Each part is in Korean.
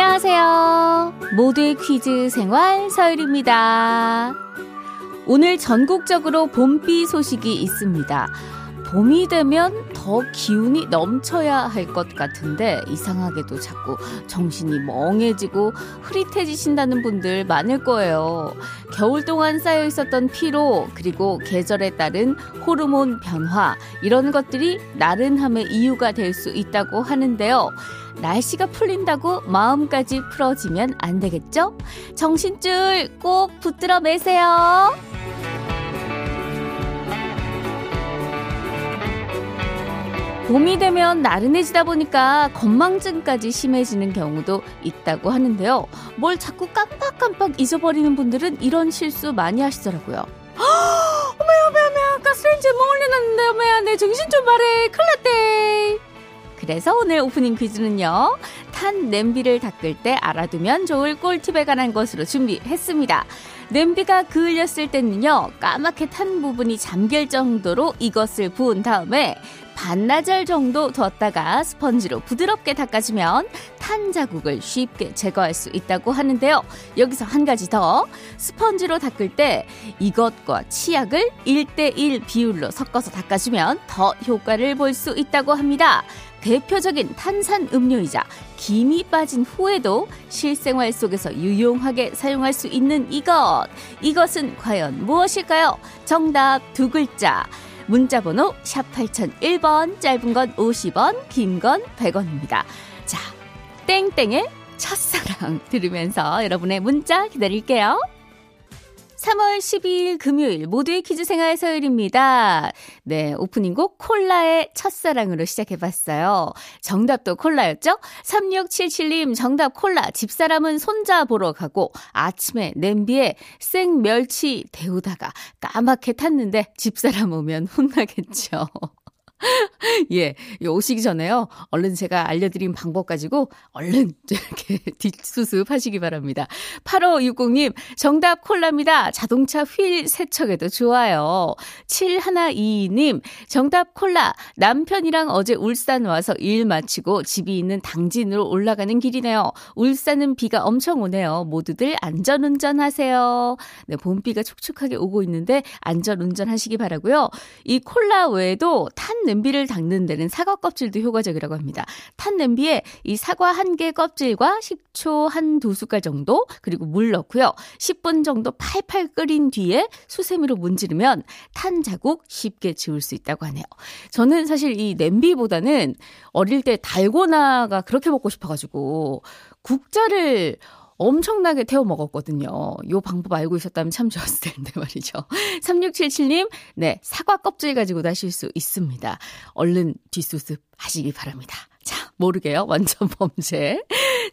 안녕하세요. 모두의 퀴즈 생활 서율입니다. 오늘 전국적으로 봄비 소식이 있습니다. 봄이 되면 더 기운이 넘쳐야 할 것 같은데 이상하게도 자꾸 정신이 멍해지고 흐릿해지신다는 분들 많을 거예요. 겨울 동안 쌓여 있었던 피로 그리고 계절에 따른 호르몬 변화 이런 것들이 나른함의 이유가 될 수 있다고 하는데요. 날씨가 풀린다고 마음까지 풀어지면 안 되겠죠? 정신줄 꼭 붙들어 매세요. 봄이 되면 나른해지다 보니까 건망증까지 심해지는 경우도 있다고 하는데요. 뭘 자꾸 깜빡깜빡 잊어버리는 분들은 이런 실수 많이 하시더라고요. 어메 어메 어메 가스레인지 뭐 올려놨는데 어메야 내 정신 좀 바래 큰일 났대 그래서 오늘 오프닝 퀴즈는요 탄 냄비를 닦을 때 알아두면 좋을 꿀팁에 관한 것으로 준비했습니다 냄비가 그을렸을 때는요 까맣게 탄 부분이 잠길 정도로 이것을 부은 다음에 반나절 정도 뒀다가 스펀지로 부드럽게 닦아주면 탄 자국을 쉽게 제거할 수 있다고 하는데요. 여기서 한 가지 더. 스펀지로 닦을 때 이것과 치약을 1대1 비율로 섞어서 닦아주면 더 효과를 볼 수 있다고 합니다. 대표적인 탄산 음료이자 김이 빠진 후에도 실생활 속에서 유용하게 사용할 수 있는 이것. 이것은 과연 무엇일까요? 정답 두 글자. 문자번호 샵 8001번, 짧은 건 50원, 긴 건 100원입니다. 자, 땡땡의 첫사랑 들으면서 여러분의 문자 기다릴게요. 3월 12일 금요일 모두의 퀴즈 생활 서열입니다. 네, 오프닝 곡 콜라의 첫사랑으로 시작해봤어요. 정답도 콜라였죠? 3677님 정답 콜라. 집사람은 손자 보러 가고 아침에 냄비에 생 멸치 데우다가 까맣게 탔는데 집사람 오면 혼나겠죠. 예, 오시기 전에요. 얼른 제가 알려드린 방법 가지고 얼른 이렇게 뒷수습 하시기 바랍니다. 8560님, 정답 콜라입니다. 자동차 휠 세척에도 좋아요. 7122님, 정답 콜라. 남편이랑 어제 울산 와서 일 마치고 집이 있는 당진으로 올라가는 길이네요. 울산은 비가 엄청 오네요. 모두들 안전운전 하세요. 네, 봄비가 촉촉하게 오고 있는데 안전운전 하시기 바라고요. 이 콜라 외에도 탄 냄비를 닦는 데는 사과 껍질도 효과적이라고 합니다. 탄 냄비에 이 사과 한 개 껍질과 식초 한 두 숟갈 정도 그리고 물 넣고요. 10분 정도 팔팔 끓인 뒤에 수세미로 문지르면 탄 자국 쉽게 지울 수 있다고 하네요. 저는 사실 이 냄비보다는 어릴 때 달고나가 그렇게 먹고 싶어가지고 국자를 엄청나게 태워 먹었거든요. 요 방법 알고 있었다면 참 좋았을 텐데 말이죠. 3677님, 네, 사과 껍질 가지고도 하실 수 있습니다. 얼른 뒷수습 하시기 바랍니다. 자, 모르게요. 완전 범죄.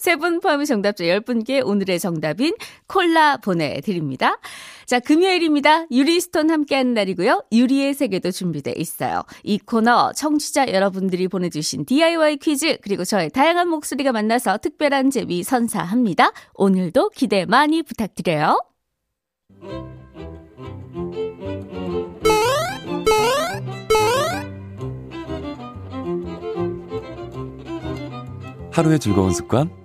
세 분 포함해 정답자 10분께 오늘의 정답인 콜라 보내드립니다. 자, 금요일입니다. 유리스톤 함께하는 날이고요. 유리의 세계도 준비돼 있어요. 이 코너 청취자 여러분들이 보내주신 DIY 퀴즈 그리고 저의 다양한 목소리가 만나서 특별한 재미 선사합니다. 오늘도 기대 많이 부탁드려요. 하루의 즐거운 습관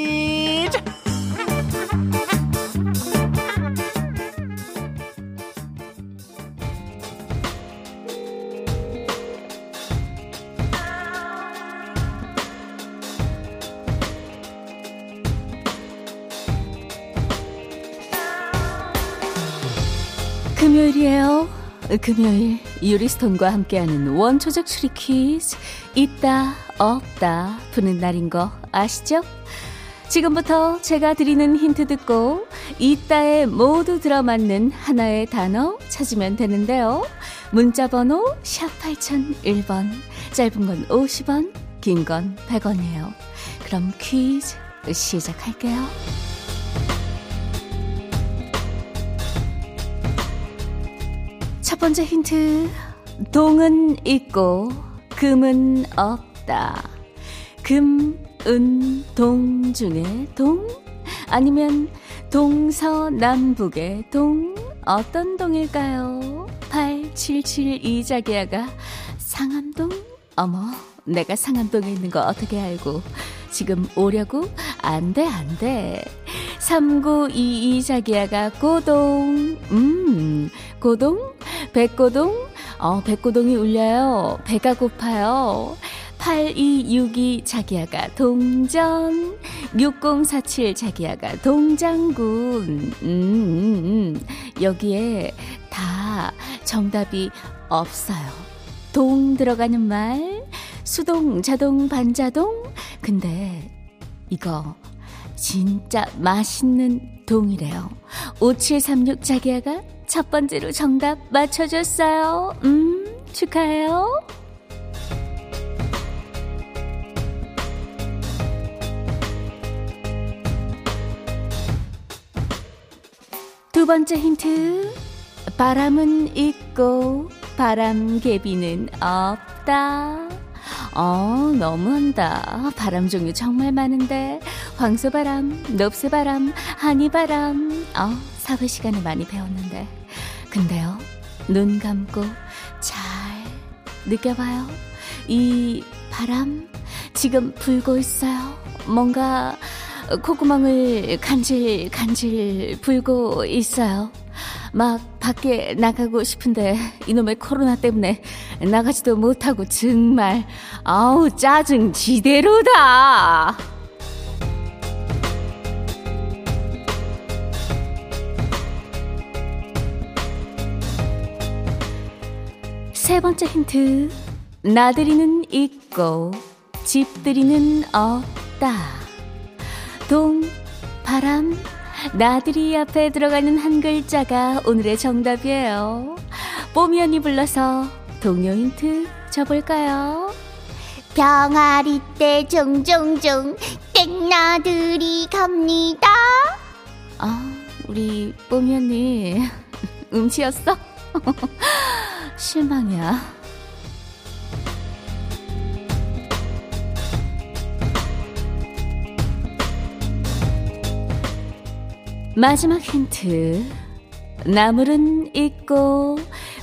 금요일이에요. 금요일 유리스톤과 함께하는 원초적 추리 퀴즈 있다 없다 푸는 날인 거 아시죠? 지금부터 제가 드리는 힌트 듣고 있다에 모두 들어맞는 하나의 단어 찾으면 되는데요. 문자 번호 샵 8001번 짧은 건 50원 긴 건 100원이에요. 그럼 퀴즈 시작할게요. 번째 힌트. 동은 있고 금은 없다. 금, 은, 동 중에 동? 아니면 동서남북의 동? 어떤 동일까요? 8772 자기야가 상암동? 어머, 내가 상암동에 있는 거 어떻게 알고 지금 오려고? 안 돼, 안 돼. 3922 자기야가 고동. 음, 고동? 백고동? 어, 백고동이 울려요. 배가 고파요. 8262 자기야가 동전. 6047 자기야가 동장군. 음, 음, 음. 여기에 다 정답이 없어요. 동 들어가는 말, 수동, 자동, 반자동. 근데 이거 진짜 맛있는 동이래요. 5736 자기야가 첫 번째로 정답 맞춰줬어요. 음, 축하해요. 두 번째 힌트. 바람은 있고 바람개비는 없다. 어, 너무한다. 바람 종류 정말 많은데. 황소바람, 넙새바람, 하니바람. 어, 사회 시간에 많이 배웠는데. 근데요, 눈 감고 잘 느껴봐요. 이 바람 지금 불고 있어요. 뭔가 콧구멍을 간질 간질 불고 있어요. 막 밖에 나가고 싶은데 이놈의 코로나 때문에 나가지도 못하고 정말 아우 짜증 지대로다. 세 번째 힌트. 나들이는 있고 집들이는 없다. 동, 바람, 나들이 앞에 들어가는 한 글자가 오늘의 정답이에요. 뽀미 언니 불러서 동요 힌트 줘볼까요? 병아리 때 종종종 땡나들이 갑니다. 아, 우리 뽀미 언니 음치였어? 실망이야. 마지막 힌트. 나물은 있고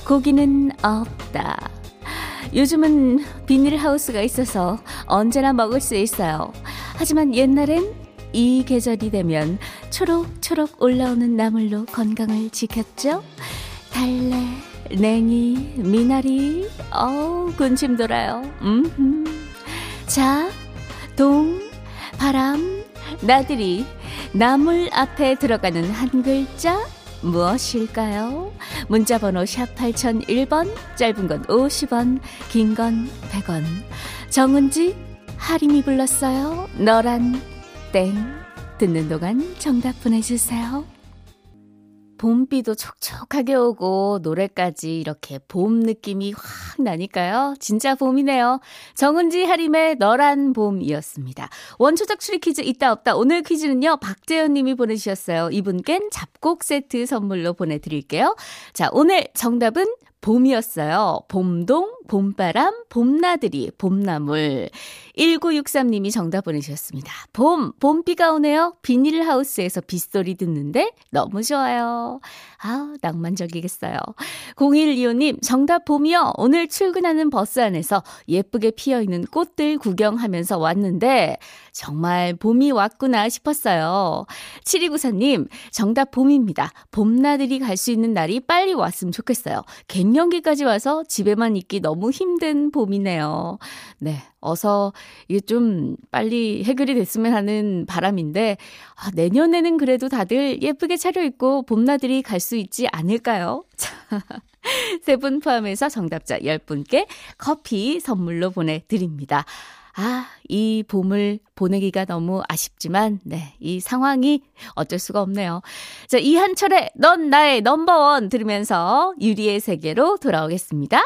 고기는 없다. 요즘은 비닐하우스가 있어서 언제나 먹을 수 있어요. 하지만 옛날엔 이 계절이 되면 초록초록 올라오는 나물로 건강을 지켰죠? 달래, 냉이, 미나리, 어우, 군침 돌아요. 음 자, 동, 바람, 나들이, 나물 앞에 들어가는 한 글자 무엇일까요? 문자번호 샵 8001번, 짧은 건 50원, 긴 건 100원. 정은지, 하림이 불렀어요. 너란 땡. 듣는 동안 정답 보내주세요. 봄비도 촉촉하게 오고 노래까지 이렇게 봄 느낌이 확 나니까요. 진짜 봄이네요. 정은지 하림의 너란 봄이었습니다. 원초적 추리 퀴즈 있다 없다. 오늘 퀴즈는요. 박재현 님이 보내주셨어요. 이분껜 잡곡 세트 선물로 보내드릴게요. 자, 오늘 정답은 봄이었어요. 봄동, 봄바람, 봄나들이, 봄나물. 1963님이 정답 보내주셨습니다. 봄, 봄비가 오네요. 비닐하우스에서 빗소리 듣는데 너무 좋아요. 아 낭만적이겠어요. 0125님, 정답 봄이요. 오늘 출근하는 버스 안에서 예쁘게 피어있는 꽃들 구경하면서 왔는데, 정말 봄이 왔구나 싶었어요. 7294님, 정답 봄입니다. 봄나들이 갈 수 있는 날이 빨리 왔으면 좋겠어요. 갱년기까지 와서 집에만 있기 너무 힘든 봄이네요. 네. 어서 이게 좀 빨리 해결이 됐으면 하는 바람인데, 아, 내년에는 그래도 다들 예쁘게 차려입고 봄나들이 갈 수 있지 않을까요? 세분 포함해서 정답자 10분께 커피 선물로 보내드립니다. 아, 이 봄을 보내기가 너무 아쉽지만, 네, 이 상황이 어쩔 수가 없네요. 자, 이한철의 넌 나의 넘버원 들으면서 유리의 세계로 돌아오겠습니다.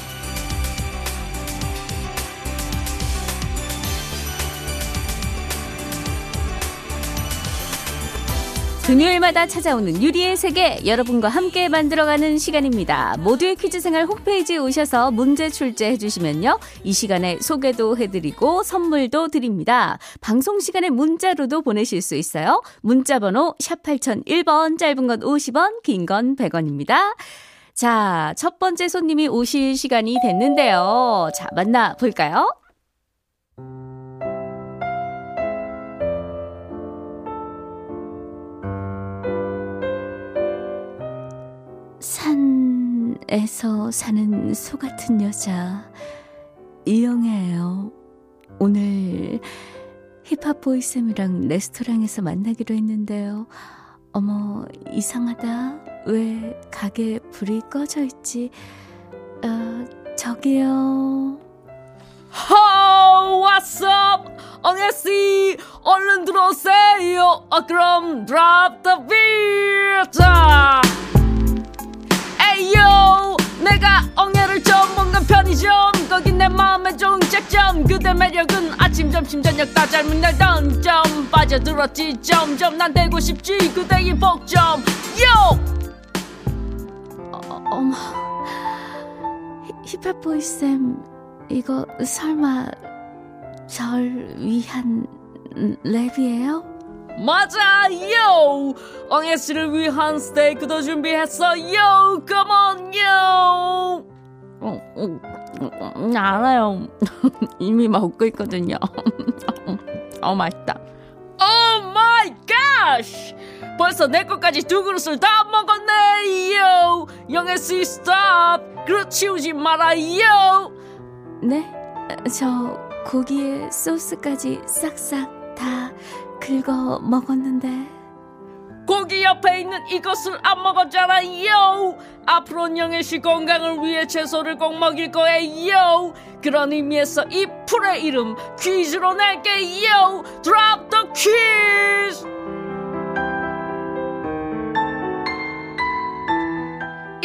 금요일마다 찾아오는 유리의 세계 여러분과 함께 만들어가는 시간입니다. 모두의 퀴즈 생활 홈페이지에 오셔서 문제 출제해 주시면요. 이 시간에 소개도 해드리고 선물도 드립니다. 방송 시간에 문자로도 보내실 수 있어요. 문자 번호 샵 8001번 짧은 건 50원 긴 건 100원입니다. 자, 첫 번째 손님이 오실 시간이 됐는데요. 자, 만나 볼까요? 산에서 사는 소 같은 여자 이영애예요. 오늘 힙합 보이쌤이랑 레스토랑에서 만나기로 했는데요. 어머 이상하다. 왜 가게 불이 꺼져 있지? 어, 저기요. How what's up? 얼른 들어오세요. 아 그럼 drop the beat. 점심 저녁 다 닮은 날던 점 빠져들었지. 점점 난 되고 싶지. 그대의 복점. 요! 어, 어머. 히- 힙합 보이 쌤 이거 설마 절 위한 랩이에요? 맞아 요! 엉애 씨를 위한 스테이크도 준비했어. 요 컴온 요! 어, 어, 어, 알아요. 이미 먹고 있거든요. 어, 맛있다. Oh my God! 벌써 내 것까지 두 그릇을 다 먹었네요 영애 씨 stop 그릇 치우지 말아요 네? 저 고기에 소스까지 싹싹 다 긁어 먹었는데. 고기 옆에 있는 이것을 안 먹었잖아요! 앞으로 영애 씨 건강을 위해 채소를 꼭 먹일 거예요! 그런 의미에서 이 풀의 이름 퀴즈로 낼게요! Drop the quiz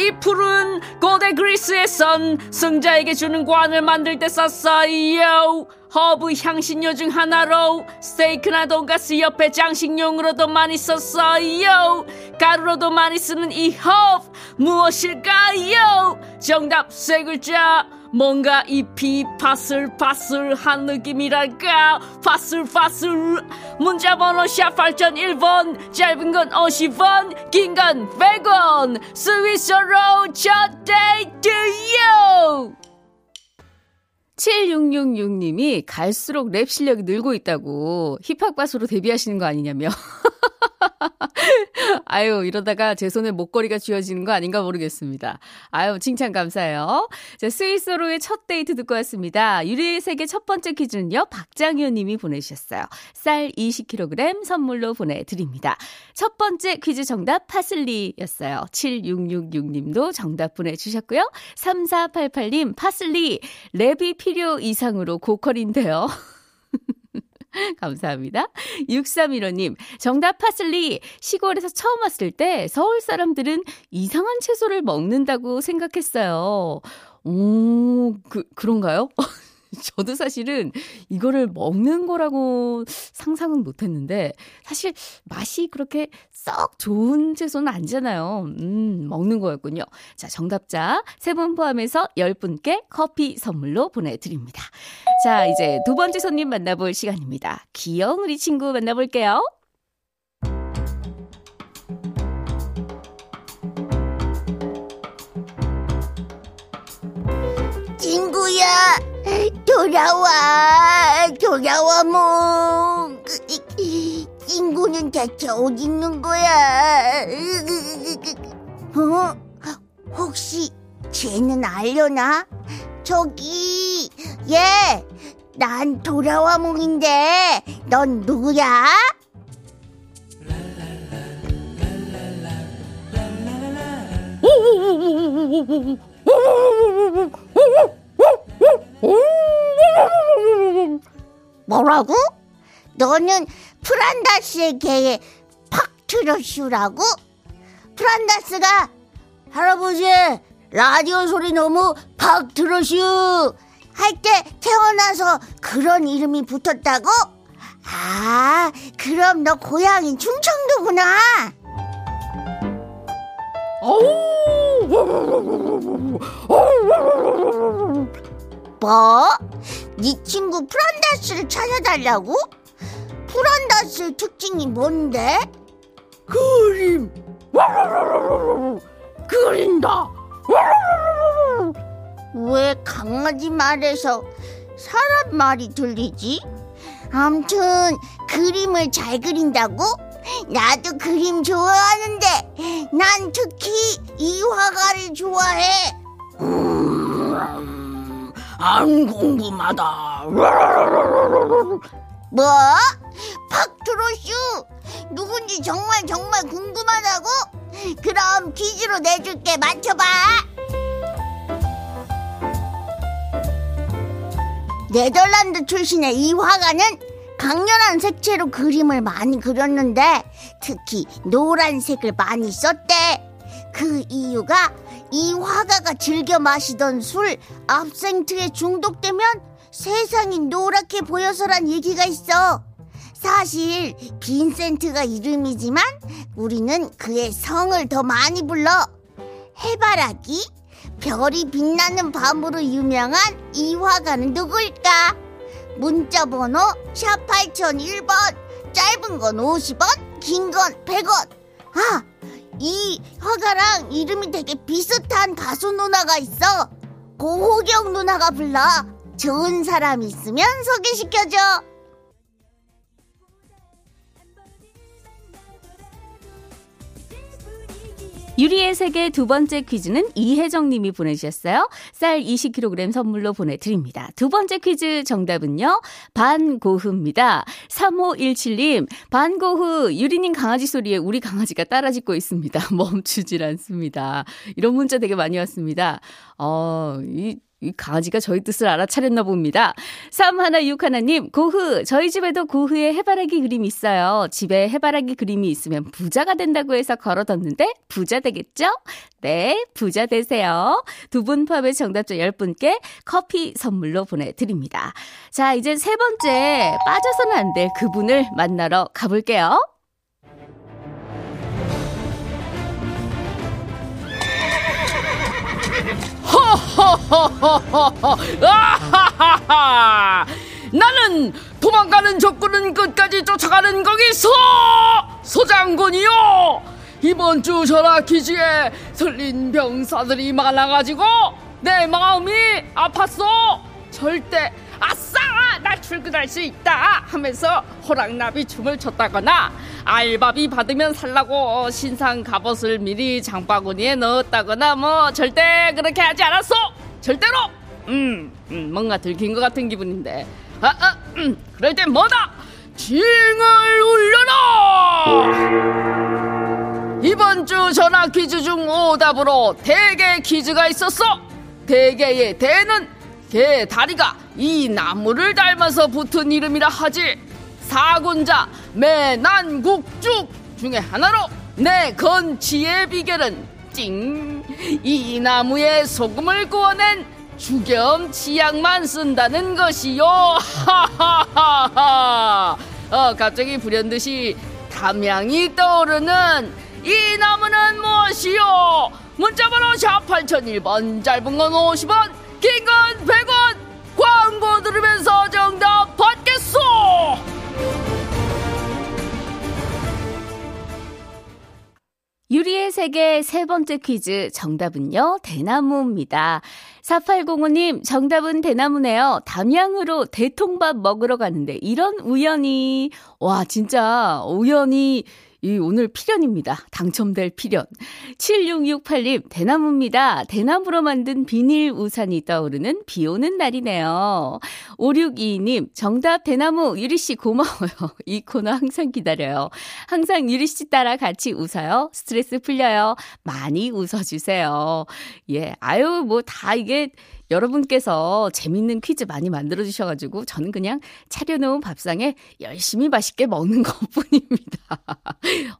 이 풀은 고대 그리스에선 승자에게 주는 관을 만들 때 썼어요. 허브 향신료 중 하나로 스테이크나 돈가스 옆에 장식용으로도 많이 썼어요. 가루로도 많이 쓰는 이 허브 무엇일까요? 정답 세 글자. 뭔가 잎이 파슬파슬한 느낌이랄까? 파슬파슬. 문자번호 샵 8001번 짧은 건 50원 긴 건 100원. 스위스로 첫 데이트요 7666님이 갈수록 랩 실력이 늘고 있다고 힙합 가수로 데뷔하시는 거 아니냐며. 아유, 이러다가 제 손에 목걸이가 쥐어지는 거 아닌가 모르겠습니다. 아유, 칭찬 감사해요. 자, 스위스로의 첫 데이트 듣고 왔습니다. 유리의 세계 첫 번째 퀴즈는요, 박장효 님이 보내주셨어요. 쌀 20kg 선물로 보내드립니다. 첫 번째 퀴즈 정답 파슬리였어요. 7666 님도 정답 보내주셨고요. 3488님, 파슬리, 랩이 필요 이상으로 고퀄인데요. 감사합니다. 6315님, 정답 파슬리. 시골에서 처음 왔을 때 서울 사람들은 이상한 채소를 먹는다고 생각했어요. 오, 그, 그런가요? 저도 사실은 이거를 먹는 거라고 상상은 못 했는데, 사실 맛이 그렇게 썩 좋은 채소는 아니잖아요. 음, 먹는 거였군요. 자, 정답자 세분 포함해서 10분께 커피 선물로 보내드립니다. 자, 이제 두 번째 손님 만나볼 시간입니다. 귀여운 우리 친구 만나볼게요. 친구야, 돌아와, 돌아와, 뭐. 친구는 대체 어디 있는 거야? 어? 혹시 쟤는 알려나? 저기, 얘, 난 돌아와 몽인데, 넌 누구야? 뭐라고? 너는 프란다스의 개의 팍트러슈라고? 프란다스가 할아버지 라디오 소리 너무 팍트러슈 할때 태어나서 그런 이름이 붙었다고? 아, 그럼 너 고향이 충청도구나. 뭐? 네 친구 프란다스를 찾아달라고? 프란다스의 특징이 뭔데? 그림 그린다 왜 강아지 말에서 사람 말이 들리지? 암튼 그림을 잘 그린다고? 나도 그림 좋아하는데 난 특히 이 화가를 좋아해. 안 궁금하다. 뭐? 팍트로슈? 누군지 정말 정말 궁금하다고? 그럼 퀴즈로 내줄게. 맞춰봐. 네덜란드 출신의 이 화가는 강렬한 색채로 그림을 많이 그렸는데 특히 노란색을 많이 썼대. 그 이유가 이 화가가 즐겨 마시던 술 압생트에 중독되면 세상이 노랗게 보여서란 얘기가 있어. 사실 빈센트가 이름이지만 우리는 그의 성을 더 많이 불러. 해바라기, 별이 빛나는 밤으로 유명한 이 화가는 누구일까? 문자 번호 샵 8001번, 짧은 건 50원, 긴 건 100원. 아, 이 화가랑 이름이 되게 비슷한 가수 누나가 있어. 고호경 누나가 불러. 좋은 사람 있으면 소개시켜줘. 유리의 세계 두 번째 퀴즈는 이혜정 님이 보내주셨어요. 쌀 20kg 선물로 보내드립니다. 두 번째 퀴즈 정답은요. 반고흐입니다. 3517님, 반고흐, 유리님 강아지 소리에 우리 강아지가 따라 짖고 있습니다. 멈추질 않습니다. 이런 문자 되게 많이 왔습니다. 어, 이, 이 강아지가 저희 뜻을 알아차렸나 봅니다. 3161님, 고흐, 저희 집에도 고흐의 해바라기 그림이 있어요. 집에 해바라기 그림이 있으면 부자가 된다고 해서 걸어뒀는데, 부자 되겠죠? 네, 부자 되세요. 두 분 포함해 정답자 10분께 커피 선물로 보내드립니다. 자, 이제 세 번째, 빠져서는 안 될 그분을 만나러 가볼게요. 아하하하 나는 도망가는 적군은 끝까지 쫓아가는 거기서 소장군이요. 이번 주 전화 퀴즈에 설린 병사들이 많아가지고 내 마음이 아팠어. 절대 아싸 나 출근할 수 있다 하면서 호랑나비 춤을 췄다거나 알바비 받으면 살라고 신상 갑옷을 미리 장바구니에 넣었다거나 뭐 절대 그렇게 하지 않았어. 절대로. 음, 음 뭔가 들킨 것 같은 기분인데. 아, 아 음, 그럴 땐 뭐다? 징을 울려라! 이번 주 전화 퀴즈 중 오답으로 대개 퀴즈가 있었어. 대개의 대는 개 다리가 이 나무를 닮아서 붙은 이름이라 하지. 사군자 매난국죽 중에 하나로 내 건치의 비결은 찡 이 나무에 소금을 구워낸 주겸 치약만 쓴다는 것이요. 하하하하. 어 갑자기 불현듯이 담양이 떠오르는 이 나무는 무엇이요? 문자번호 샵 8001번 짧은 건 50원 긴건 100원 광고 들으면서 정답 받겠소 유리의 세계 세 번째 퀴즈 정답은요, 대나무입니다. 4805님, 정답은 대나무네요. 담양으로 대통밥 먹으러 가는데, 이런 우연이, 와, 진짜, 우연이, 이 오늘 필연입니다. 당첨될 필연. 7668님, 대나무입니다. 대나무로 만든 비닐 우산이 떠오르는 비 오는 날이네요. 5622님, 정답 대나무 유리씨 고마워요. 이 코너 항상 기다려요. 항상 유리씨 따라 같이 웃어요. 스트레스 풀려요. 많이 웃어주세요. 예, 아유, 뭐 다 이게 여러분께서 재밌는 퀴즈 많이 만들어 주셔가지고 저는 그냥 차려놓은 밥상에 열심히 맛있게 먹는 것 뿐입니다.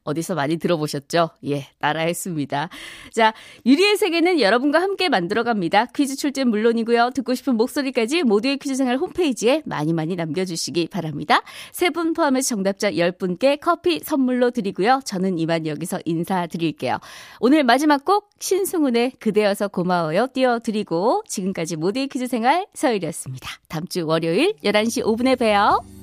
어디서 많이 들어보셨죠? 예, 따라했습니다. 자, 유리의 세계는 여러분과 함께 만들어갑니다. 퀴즈 출제는 물론이고요. 듣고 싶은 목소리까지 모두의 퀴즈 생활 홈페이지에 많이 많이 남겨주시기 바랍니다. 세 분 포함해서 정답자 10분께 커피 선물로 드리고요. 저는 이만 여기서 인사드릴게요. 오늘 마지막 곡 신승훈의 그대여서 고마워요 띄워드리고 지금까지 모두의 퀴즈 생활 서율이었습니다. 다음 주 월요일 11시 5분에 봬요.